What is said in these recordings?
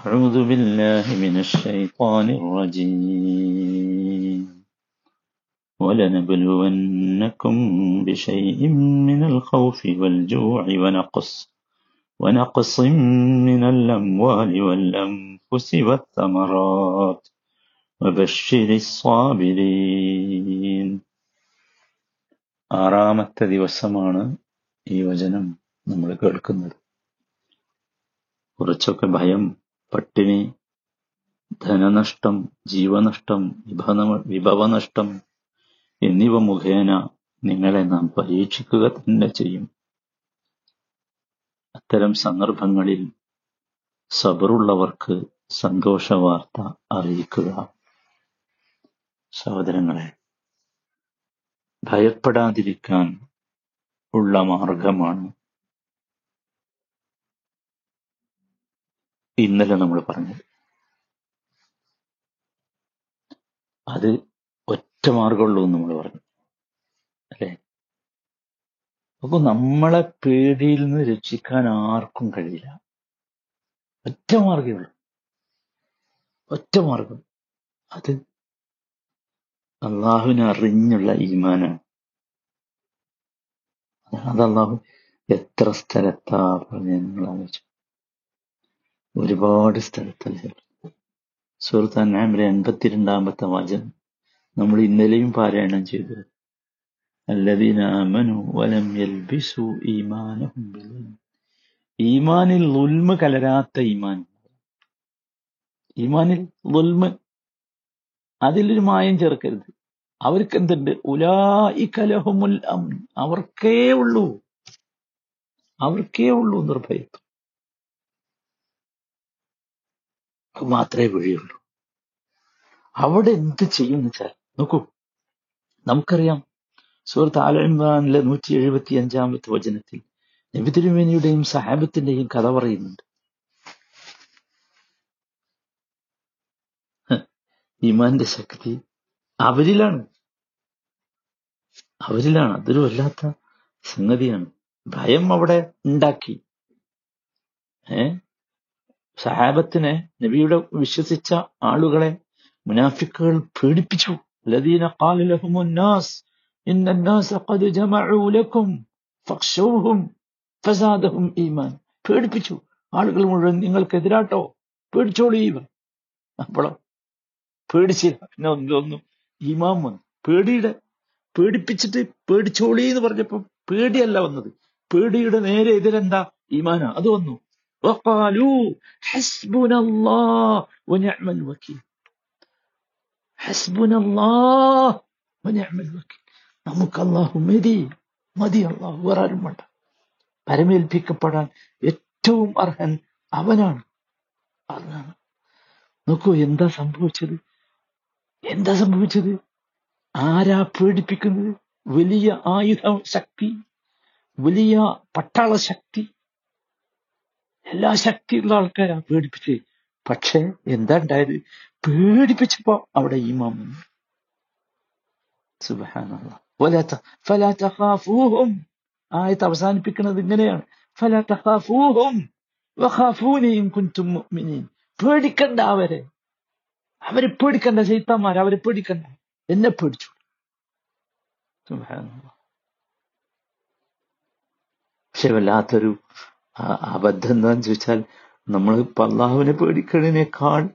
أعوذ بالله من الشيطان الرجيم ولنبلونكم بشيء من الخوف والجوع ونقص ونقص من الأموال والأنفس والثمرات وبشر الصابرين ആറാമത്തെ ദിവസമാണ് ഈ വചനം നമ്മൾ കേൾക്കുന്നത് കുറച്ചൊക്കെ ഭയം പട്ടിണി ധനനഷ്ടം ജീവനഷ്ടം വിഭവനഷ്ടം എന്നിവ മുഖേന നിങ്ങളെ നാം പരീക്ഷിക്കുക തന്നെ ചെയ്യും. അത്തരം സന്ദർഭങ്ങളിൽ സബറുള്ളവർക്ക് സന്തോഷവാർത്ത അറിയിക്കുക. സഹോദരങ്ങളെ ഭയപ്പെടാതിരിക്കാൻ ഉള്ള മാർഗമാണ് ഇന്നലെ നമ്മൾ പറഞ്ഞത്. അത് ഒറ്റ മാർഗമുള്ളൂ എന്ന് നമ്മൾ പറഞ്ഞു. അല്ലെ? അപ്പൊ നമ്മളെ പേടിയിൽ നിന്ന് രക്ഷിക്കാൻ ആർക്കും കഴിയില്ല. ഒറ്റ മാർഗമേ ഉള്ളൂ. ഒറ്റ മാർഗം അത് അള്ളാഹുവിനെ അറിഞ്ഞുള്ള ഈമാനാണ്. അത് അള്ളാഹു എത്ര സ്ഥലത്താ പറഞ്ഞു നിങ്ങൾ ആലോചിച്ചു. ഒരുപാട് സ്ഥലത്ത് സൂറത്ത് അൻആമിലെ എൺപത്തിരണ്ടാമത്തെ വചനം നമ്മൾ ഇന്നലെയും പാരായണം ചെയ്തു. അല്ലദീന അമനു വലം യൽബിസു ഈമാനഹും ഈമാനിൽ ഉൽമ കലരാത്ത ഈമാൻ. ഈമാനിൽ ഉൽമ അതിലൊരു മായം ചേർക്കരുത്. അവർക്ക് എന്തുണ്ട് ഉലാ കലഹുമുൽ അം അവർക്കേ ഉള്ളൂ. അവർക്കേ ഉള്ളൂ നിർഭയത്വം അത് മാത്രമേ വഴിയുള്ളൂ അവിടെ എന്ത് ചെയ്യും വെച്ചാൽ നോക്കൂ നമുക്കറിയാം സുഹൃത്ത് ആലിമാനിലെ നൂറ്റി എഴുപത്തി അഞ്ചാമത്തെ വചനത്തിൽ നബിതിരുമേനിയുടെയും സഹാബത്തിന്റെയും കഥ പറയുന്നുണ്ട്. ഈമാന്റെ ശക്തി അവരിലാണ്. അവരിലാണ്. അതൊരു വല്ലാത്ത സംഗതിയാണ്. ഭയം അവിടെ ഉണ്ടാക്കി. ഏ? സഹാബത്തിനെ നബിയുടെ വിശ്വസിച്ച ആളുകളെ മുനാഫിക്കുകൾ പേടിപ്പിച്ചു. ഈമാൻ. പേടിപ്പിച്ചു. ആളുകൾ മുഴുവൻ നിങ്ങൾക്ക് എതിരാട്ടോ പേടിച്ചോളൂ പേടിച്ചോളീ അപ്പോഴോ പേടിച്ചില്ല പിന്നെ ഒന്നും ഈമാൻ വന്നു. പേടിയുടെ പേടിപ്പിച്ചിട്ട് പേടിച്ചോളീ എന്ന് പറഞ്ഞപ്പോ പേടിയല്ല വന്നത്. പേടിയുടെ നേരെ എതിരെന്താ? ഈമാനാ. അത് വന്നു. وقالوا حسبنا الله ونعم الوكيل حسبنا الله ونعم الوكيل നമുക്ക് അള്ളാഹു മതി മതി അള്ളാഹു വേറെ ആരും വേണ്ട പരമേൽപ്പിക്കപ്പെടാൻ ഏറ്റവും അർഹൻ അവനാണ് അതാണ് നോക്കൂ എന്താ സംഭവിച്ചത് എന്താ സംഭവിച്ചത് ആരാ പേടിപ്പിക്കുന്നത് വലിയ ആയുധ ശക്തി വലിയ പട്ടാള ശക്തി എല്ലാ ശക്തിയുള്ള ആൾക്കാരാ പേടിപ്പിച്ച്. പക്ഷെ എന്താ ഉണ്ടായത്? പേടിപ്പിച്ചപ്പോ അവിടെ ഈമാം വന്നു. സുബാനുള്ള ആയത്ത് അവസാനിപ്പിക്കുന്നത് ഇങ്ങനെയാണ്. പേടിക്കണ്ട അവരെ. അവരെ പേടിക്കണ്ട ചൈത്താന്മാർ അവരെ പേടിക്കണ്ട. എന്നെ പേടിച്ചു. പക്ഷെ വല്ലാത്തൊരു അബദ്ധം എന്താന്ന് ചോദിച്ചാൽ നമ്മൾ അള്ളാഹുവിനെ പേടിക്കുന്നതിനേക്കാൾ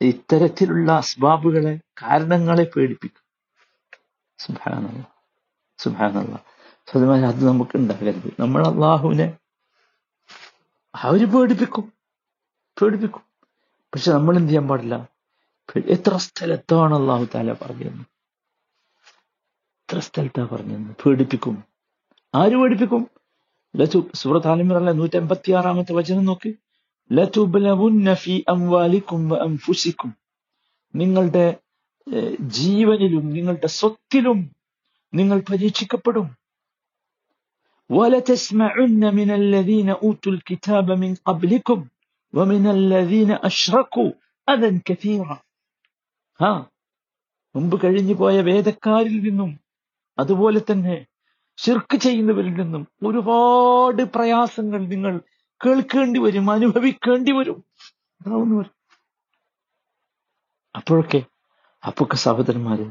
ഇത്തരത്തിലുള്ള അസ്ബാബുകളെ കാരണങ്ങളെ പേടിപ്പിക്കും. സുഭാനല്ല സുഭാനല്ല സ്വതമായി അത് നമുക്ക് ഉണ്ടാകരുത്. നമ്മൾ അള്ളാഹുവിനെ അവർ പേടിപ്പിക്കും. പേടിപ്പിക്കും. പക്ഷെ നമ്മൾ എന്ത് ചെയ്യാൻ പാടില്ല? എത്ര സ്ഥലത്താണ് അള്ളാഹു താല പറഞ്ഞതെന്ന് എത്ര സ്ഥലത്താ പറഞ്ഞതെന്ന് പേടിപ്പിക്കും. ആര് പേടിപ്പിക്കും? സൂറത്ത് ആലിമിറല്ല നൂറ്റി എൺപത്തി ആറാമത്തെ വചനം നോക്ക് ഫി അംവാലിക്കും അംഫുസിക്കും നിങ്ങളുടെ ജീവനിലും നിങ്ങളുടെ സ്വത്തിലും നിങ്ങൾ പരീക്ഷിക്കപ്പെടും ولتسمعن من الذين أوتوا الكتاب من قبلكم ومن الذين أشركوا أذى كثيرا ها മുമ്പ് കഴിഞ്ഞു പോയ വേദക്കാരിൽ നിന്നും അതുപോലെ തന്നെ ശിർക്ക് ചെയ്യുന്നവരിൽ നിന്നും ഒരുപാട് പ്രയാസങ്ങൾ നിങ്ങൾ കേൾക്കേണ്ടി വരും അനുഭവിക്കേണ്ടി വരും. അപ്പോഴൊക്കെ അപ്പൊക്കെ സഹോദരന്മാര്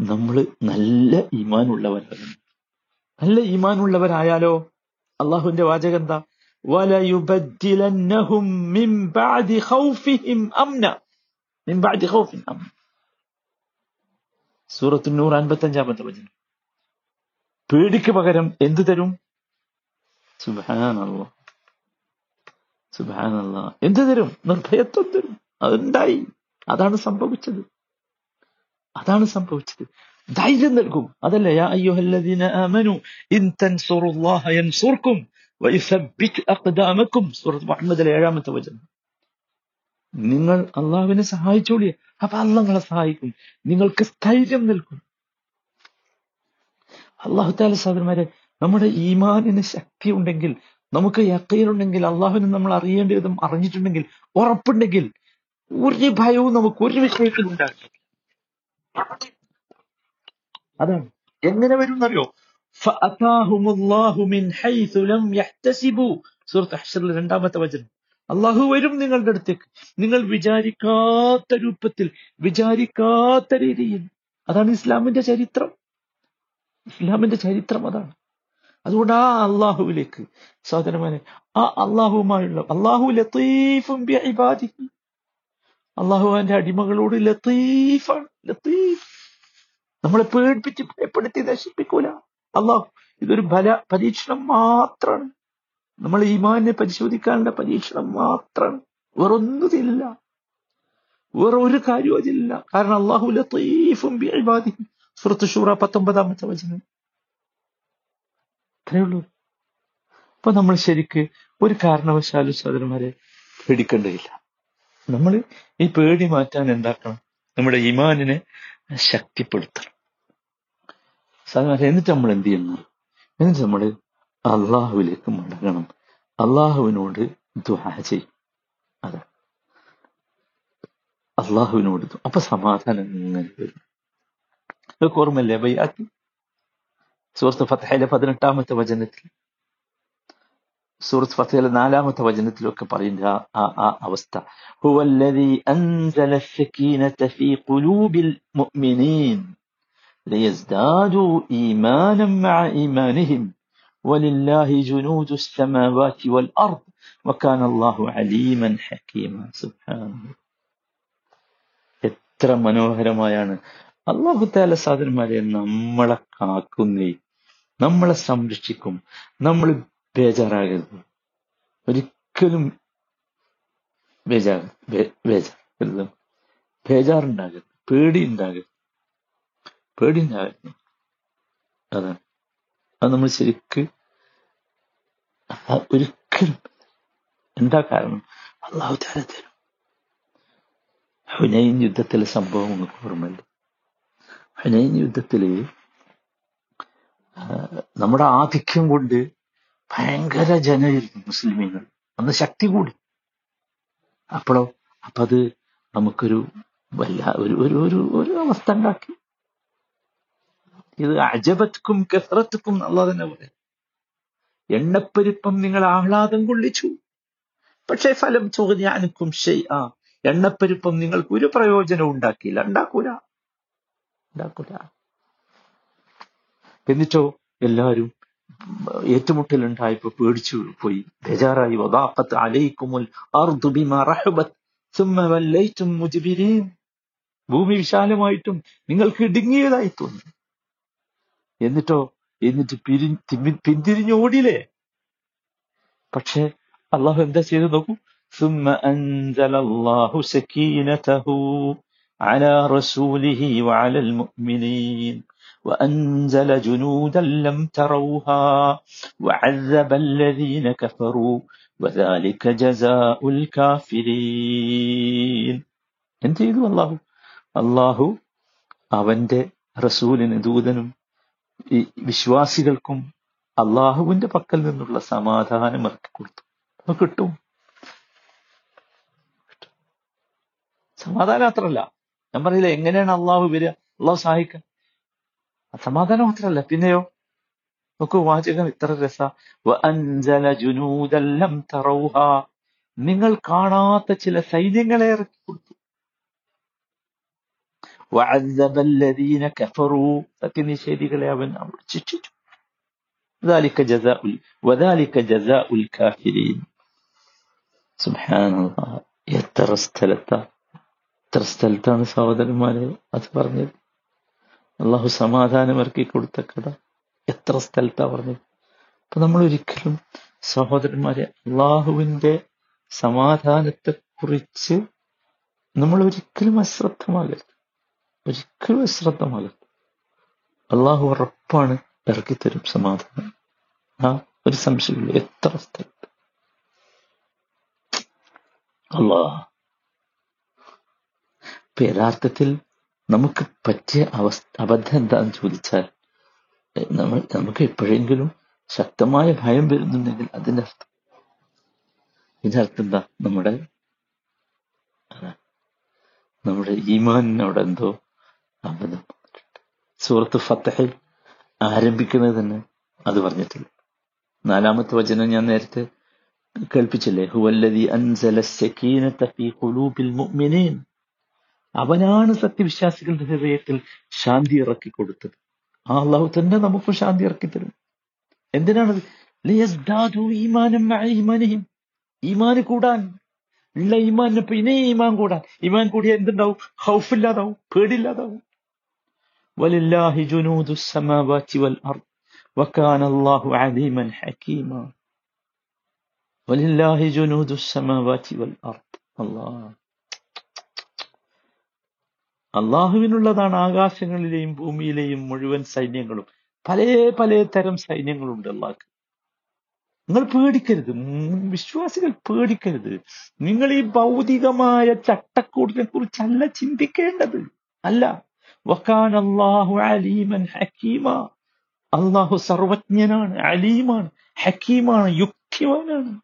നമ്മൾ നല്ല ഈമാനുള്ളവരാകും നല്ല ഈമാനുള്ളവരായാലോ? അള്ളാഹുവിന്റെ വാചകം എന്താ? സൂറത്തു അൻപത്തി അഞ്ചാമത്തെ വചനം. പേടിക്ക് പകരം എന്ത് തരും? സുബാനല്ല സുബാനല്ല എന്ത് തരും? നിർഭയത്വം തരും. അതുണ്ടായി. അതാണ് സംഭവിച്ചത്. അതാണ് സംഭവിച്ചത്. ധൈര്യം നൽകും. അതല്ലേ? യാ അയ്യുഹല്ലദീന ആമനു ഇൻ തൻസുറുല്ലാഹ യൻസുർക്കും വയുസബ്ബിത് അഖ്ദാമക്കും. സൂറത്ത് മുഹമ്മദിലെ ഏഴാമത്തെ വചനം. നിങ്ങൾ അള്ളാഹുവിനെ സഹായിച്ചോളിയ. അപ്പൊ അള്ളങ്ങളെ സഹായിക്കും. നിങ്ങൾക്ക് സ്ഥൈര്യം നൽകും. അള്ളാഹുത്താല സഹോദരന്മാരെ നമ്മുടെ ഈമാനിന് ശക്തി ഉണ്ടെങ്കിൽ നമുക്ക് യക്കയിലുണ്ടെങ്കിൽ അള്ളാഹുവിനെ നമ്മൾ അറിയേണ്ടതും അറിഞ്ഞിട്ടുണ്ടെങ്കിൽ ഉറപ്പുണ്ടെങ്കിൽ ഒരു ഭയവും നമുക്ക് ഒരു വിഷയത്തിൽ ഉണ്ടാകില്ല അതാണ്. എങ്ങനെ വരും എന്നറിയോ രണ്ടാമത്തെ വചനം. അള്ളാഹു വരും നിങ്ങളുടെ അടുത്തേക്ക്. നിങ്ങൾ വിചാരിക്കാത്ത രൂപത്തിൽ വിചാരിക്കാത്ത രീതിയിൽ. അതാണ് ഇസ്ലാമിന്റെ ചരിത്രം. ഇസ്ലാമിന്റെ ചരിത്രം അതാണ്. അതുകൊണ്ട് ആ അള്ളാഹുവിലേക്ക് സഹോദരന്മാരെ ആ അള്ളാഹുവുമായുള്ള അള്ളാഹു ലത്തീഫും അള്ളാഹു അവന്റെ അടിമകളോട് ലത്തീഫാണ് ലത്തീഫ്. നമ്മളെ പേടിപ്പിച്ച് ഭയപ്പെടുത്തി നശിപ്പിക്കൂല. അള്ളാഹു ഇതൊരു ബല പരീക്ഷണം മാത്രമാണ് നമ്മൾ ഈമാനെ പരിശോധിക്കാനുള്ള പരീക്ഷണം മാത്രമാണ് വേറൊന്നുമില്ല. വേറെ ഒരു കാര്യവും അതില്ല. കാരണം അള്ളാഹു ലത്തീഫും ബിഇബാദിഹി സുറത്ത് ഷൂറ പത്തൊമ്പതാമത്തെ വചനം. അത്രേ ഉള്ളൂ. അപ്പൊ നമ്മൾ ശരിക്ക് ഒരു കാരണവശാലും സഹോദരന്മാരെ പേടിക്കേണ്ടതില്ല. നമ്മൾ ഈ പേടി മാറ്റാൻ എന്താക്കണം? നമ്മുടെ ഇമാനിനെ ശക്തിപ്പെടുത്തണം. സഹോദരന്മാരെ എന്നിട്ട് നമ്മൾ എന്ത് ചെയ്യണം എന്നിട്ട് നമ്മൾ അള്ളാഹുവിലേക്ക് മടങ്ങണം. അള്ളാഹുവിനോട് ദ്വാ ചെയ്യും. അതാണ് അള്ളാഹുവിനോട്. അപ്പൊ സമാധാനം ഇങ്ങനെ വരും. ഇതൊക്കെ ഓർമ്മല്ലേ ബയ്യാത്ത് സൂറത്ത് ഫത്തഹയിലെ പതിനെട്ടാമത്തെ വചനത്തിൽ സൂറത്ത് ഫത്തഹയിലെ നാലാമത്തെ വചനത്തിലൊക്കെ പറയുന്ന ആ ആ- ആ അവസ്ഥ هو الذي أنزل السكينة في قلوب المؤمنين ليزدادوا إيمانا مع إيمانهم ولله جنود السماوات والأرض وكان الله عليما حكيما سبحانه എത്ര മനോഹരമായാണ് അള്ളാഹു താല സാധനന്മാരെ നമ്മളെ കാക്കുന്നേ നമ്മളെ സംരക്ഷിക്കും നമ്മൾ ബേജാറാകരുത്. ഒരിക്കലും ബേജാ ബേജാറരുത് ബേജാറുണ്ടാകരുത്. പേടി ഉണ്ടാകരുത് പേടി ഉണ്ടാകരുത് അതാണ്. അത് നമ്മൾ ശരിക്ക് ഒരിക്കലും എന്താ കാരണം? അള്ളാഹു താല തരും. ഹുനൈൻ യുദ്ധത്തിലെ സംഭവം നമുക്ക് ഓർമ്മയില്ല ഹുനൈൻ യുദ്ധത്തിൽ നമ്മുടെ ആധിക്യം കൊണ്ട് ഭയങ്കര ജനമായിരുന്നു മുസ്ലിമീങ്ങൾ അന്ന് ശക്തി കൂടി. അപ്പോഴോ അപ്പൊ അത് നമുക്കൊരു വല്ല ഒരു ഒരു ഒരു ഒരു അവസ്ഥ ഉണ്ടാക്കി. ഇത് അജബത്ക്കും കെസ്രത്തുക്കും അള്ളാഹ് തന്നെ പറയാം. എണ്ണപ്പെരുപ്പം നിങ്ങൾ ആഹ്ലാദം കൊള്ളിച്ചു. പക്ഷേ ഫലം ചോദ്യാനുക്കും ആ എണ്ണപ്പെരുപ്പം നിങ്ങൾക്ക് ഒരു പ്രയോജനവും ഉണ്ടാക്കിയില്ല. ഉണ്ടാക്കൂല. ഉണ്ടാക്കൂല. എന്നിട്ടോ എല്ലാവരും ഏറ്റുമുട്ടലുണ്ടായപ്പോ പേടിച്ചു പോയി. ബേജാറായി. വദാഖത്ത് അലൈക്കുമുൽ അർദു ഭൂമി വിശാലമായിട്ടും നിങ്ങൾക്ക് ഇടുങ്ങിയതായി തോന്നി. എന്നിട്ടോ എന്നിട്ട് പിരി പിന്തിരിഞ്ഞോടിലേ പക്ഷെ അള്ളാഹു എന്താ ചെയ്തു നോക്കൂ. സുമ അൻസലല്ലാഹു സക്കീനതഹു على رسوله وعلى المؤمنين وأنزل جنودا لم تروها وعذب الذين كفروا وذلك جزاء الكافرين എന്ത് ചെയ്തു അള്ളാഹു അള്ളാഹു അവന്റെ റസൂലിന് ദൂതനും ഈ വിശ്വാസികൾക്കും അള്ളാഹുവിന്റെ പക്കൽ നിന്നുള്ള സമാധാനം ഇറക്കി കൊടുത്തു അത് കിട്ടും സമാധാനം മാത്രമല്ല ഞാൻ പറയില്ല എങ്ങനെയാണ് അള്ളാഹു വരിക അള്ളാഹു സഹായിക്കുക സമാധാനമാത്രല്ല പിന്നെയോ നോക്കൂ വാചകം ഇത്ര രസ ജുനൂദല്ലം തറൗഹ നിങ്ങൾ കാണാത്ത ചില സൈന്യങ്ങളെ ഇറക്കി കൊടുത്തു സത്യനിഷേധികളെ അവൻ അവിടെ ശിക്ഷിച്ചു എത്ര സ്ഥലത്താണ് എത്ര സ്ഥലത്താണ് സഹോദരന്മാരെ അത് പറഞ്ഞത്? അള്ളാഹു സമാധാനം ഇറക്കി കൊടുത്ത കഥ എത്ര സ്ഥലത്താ പറഞ്ഞത്? അപ്പൊ നമ്മൾ ഒരിക്കലും സഹോദരന്മാരെ അള്ളാഹുവിന്റെ സമാധാനത്തെ കുറിച്ച് നമ്മൾ ഒരിക്കലും അശ്രദ്ധമാകരുത്. ഒരിക്കലും അശ്രദ്ധമാകരുത്. അള്ളാഹു ഉറപ്പാണ് ഇറക്കിത്തരും സമാധാനം. ആ ഒരു സംശയമില്ല. എത്ര സ്ഥലത്ത്? അള്ളാഹ് ഇപ്പൊ യഥാർത്ഥത്തിൽ നമുക്ക് പറ്റിയ അവസ്ഥ അബദ്ധം എന്താന്ന് ചോദിച്ചാൽ നമ്മൾ നമുക്ക് എപ്പോഴെങ്കിലും ശക്തമായ ഭയം വരുന്നുണ്ടെങ്കിൽ അതിന്റെ അർത്ഥം ഇതിന്റെ അർത്ഥം എന്താ? നമ്മുടെ നമ്മുടെ ഈമാനിനോട് എന്തോ അബദ്ധം സുഹൃത്ത് ഫത്തഹിൽ ആരംഭിക്കുന്നത് തന്നെ അത് പറഞ്ഞിട്ടില്ല നാലാമത്തെ വചനം ഞാൻ നേരത്തെ കേൾപ്പിച്ചില്ലേ? ഹുവല്ലതി അൻസല സക്കീനത ഫീ ഖുലൂബിൽ മുഅ്മിനീൻ. അവനാണ് സത്യവിശ്വാസികളുടെ ഹൃദയത്തിൽ ശാന്തി ഇറക്കി കൊടുത്തത്. ആ അള്ളാഹു തന്നെ നമുക്ക് ശാന്തി ഇറക്കി തരും. എന്തിനാണത്? ഈമാന് കൂടാൻ. ഉള്ള ഈമാനിന് പിന്നെ ഈമാൻ കൂടാൻ. ഈമാൻ കൂടിയ എന്തുണ്ടാവും? ഹൗഫില്ലാതാവും പേടില്ലാതാവും വലില്ലാഹി വൽ വകാന അല്ലാഹു അലീമൻ ഹകീമ. വൽ അല്ലാഹ് അള്ളാഹുവിനുള്ളതാണ് ആകാശങ്ങളിലെയും ഭൂമിയിലെയും മുഴുവൻ സൈന്യങ്ങളും. പല പല തരം സൈന്യങ്ങളുണ്ട് അള്ളാഹ്ക്ക് നിങ്ങൾ പേടിക്കരുത്. വിശ്വാസികൾ പേടിക്കരുത്. നിങ്ങൾ ഈ ഭൗതികമായ ചട്ടക്കൂടിനെ കുറിച്ചല്ല ചിന്തിക്കേണ്ടത്. അല്ല. വക്കാൻ അള്ളാഹു അലീമൻ ഹക്കീമ. അള്ളാഹു സർവജ്ഞനാണ് അലീമാണ് ഹക്കീമാണ് യുക്തിവാനാണ്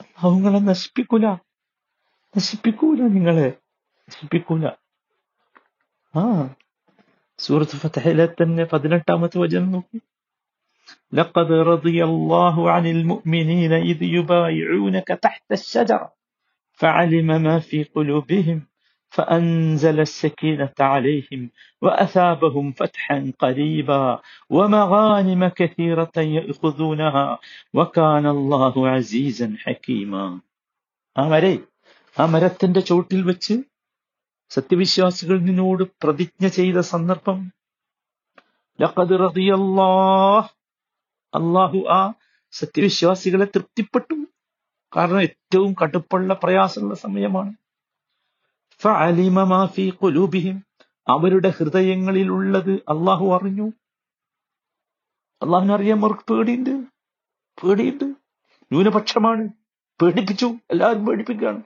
അള്ളാഹു നിങ്ങളെ നശിപ്പിക്കൂല. നശിപ്പിക്കൂല നിങ്ങളെ. നശിപ്പിക്കൂല. ആ സൂറത്ത് ഫതഹിലെ തന്നെ പതിനെട്ടാമത്തെ വചനം നോക്കൂ لقد رضي الله عن المؤمنين إذ يبايعونك تحت الشجرة فعلم ما في قلوبهم فأنزل السكينة عليهم وأثابهم فتحا قريبا ومغانم كثيرة يأخذونها وكان الله عزيزا حكيما أمري അമരത്തിന്റെ ചോട്ടിൽ വെച്ച് സത്യവിശ്വാസികൾ നിന്നോട് പ്രതിജ്ഞ ചെയ്ത സന്ദർഭം. അള്ളാഹു ആ സത്യവിശ്വാസികളെ തൃപ്തിപ്പെട്ടു. കാരണം ഏറ്റവും കടുപ്പുള്ള പ്രയാസമുള്ള സമയമാണ്. അവരുടെ ഹൃദയങ്ങളിലുള്ളത് അള്ളാഹു അറിഞ്ഞു. അള്ളാഹുവിനെ അറിയാൻ അവർക്ക് പേടിയുണ്ട്. പേടിയുണ്ട്. ന്യൂനപക്ഷമാണ്. പേടിപ്പിച്ചു. എല്ലാവരും പേടിപ്പിക്കുകയാണ്.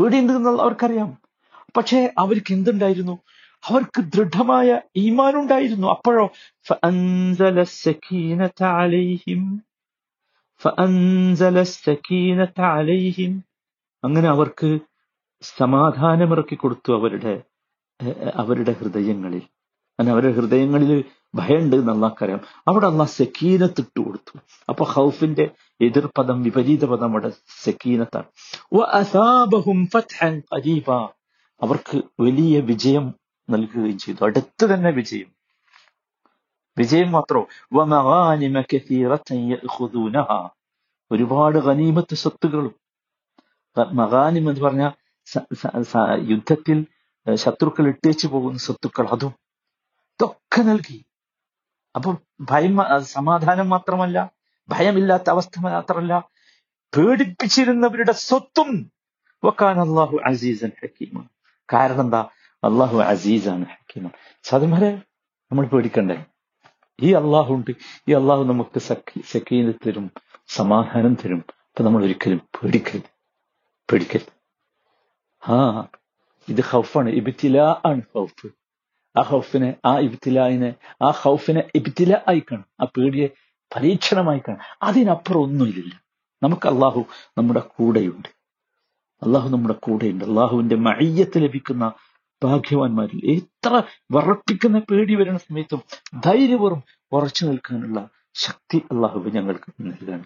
പേടിയുണ്ട് എന്നുള്ള അവർക്കറിയാം. പക്ഷേ അവർക്ക് എന്തുണ്ടായിരുന്നു? അവർക്ക് ദൃഢമായ ഈമാനുണ്ടായിരുന്നു അപ്പോഴോ അങ്ങനെ അവർക്ക് സമാധാനമിറക്കി കൊടുത്തു അവരുടെ അവരുടെ ഹൃദയങ്ങളിൽ. അങ്ങനെ അവരുടെ ഹൃദയങ്ങളിൽ ഭയമുണ്ട് എന്ന് അവിടെ അള്ളാഹ് സെക്കീനത്തിട്ട് കൊടുത്തു. അപ്പൊ ഹൗഫിന്റെ എതിർപദം വിപരീത പദം അവിടെ സെക്കീനത്താണ് അവർക്ക് വലിയ വിജയം നൽകുകയും ചെയ്തു. അടുത്ത് തന്നെ വിജയം. വിജയം മാത്രമോ. ഒരുപാട് ഖനീമത്ത് സ്വത്തുകളും മകാനിം എന്ന് പറഞ്ഞ യുദ്ധത്തിൽ ശത്രുക്കൾ ഇട്ടേച്ചു പോകുന്ന സ്വത്തുക്കൾ അതും. ഇതൊക്കെ നൽകി. അപ്പൊ ഭയം സമാധാനം മാത്രമല്ല ഭയമില്ലാത്ത അവസ്ഥ മാത്രമല്ല പേടിപ്പിച്ചിരുന്നവരുടെ സ്വത്തും. വക്കാൻ അള്ളാഹു അസീസൻ ഹക്കീമാണ് കാരണം എന്താ? അള്ളാഹു അസീസാണ് ഹക്കീമാണ് സാധുമാരെ നമ്മൾ പേടിക്കണ്ടേ? ഈ അള്ളാഹു ഉണ്ട് ഈ അള്ളാഹു നമുക്ക് സക്കീന തരും സമാധാനം തരും. അപ്പൊ നമ്മൾ ഒരിക്കലും പേടിക്കരുത്. പേടിക്കരുത്. ആ ഇത് ഹൗഫാണ് ഇബിത്തില ആണ് ഹൗഫ് ആ ഹൗഫിനെ ആ ഇബിത്തിലായിനെ ആ ഹൗഫിനെ ഇബിത്തില ആയിക്കണം. ആ പേടിയെ പരീക്ഷണമായി കാണും അതിനപ്പുറം ഒന്നുമില്ല. നമുക്ക് അള്ളാഹു നമ്മുടെ കൂടെയുണ്ട്. അള്ളാഹു നമ്മുടെ കൂടെയുണ്ട്. അള്ളാഹുവിന്റെ മയ്യത്ത് ലഭിക്കുന്ന ഭാഗ്യവാന്മാരിൽ എത്ര വറപ്പിക്കുന്ന പേടി വരുന്ന സമയത്തും ധൈര്യപൂർവം ഉറച്ചു നിൽക്കാനുള്ള ശക്തി അള്ളാഹു ഞങ്ങൾക്ക് നൽകാൻ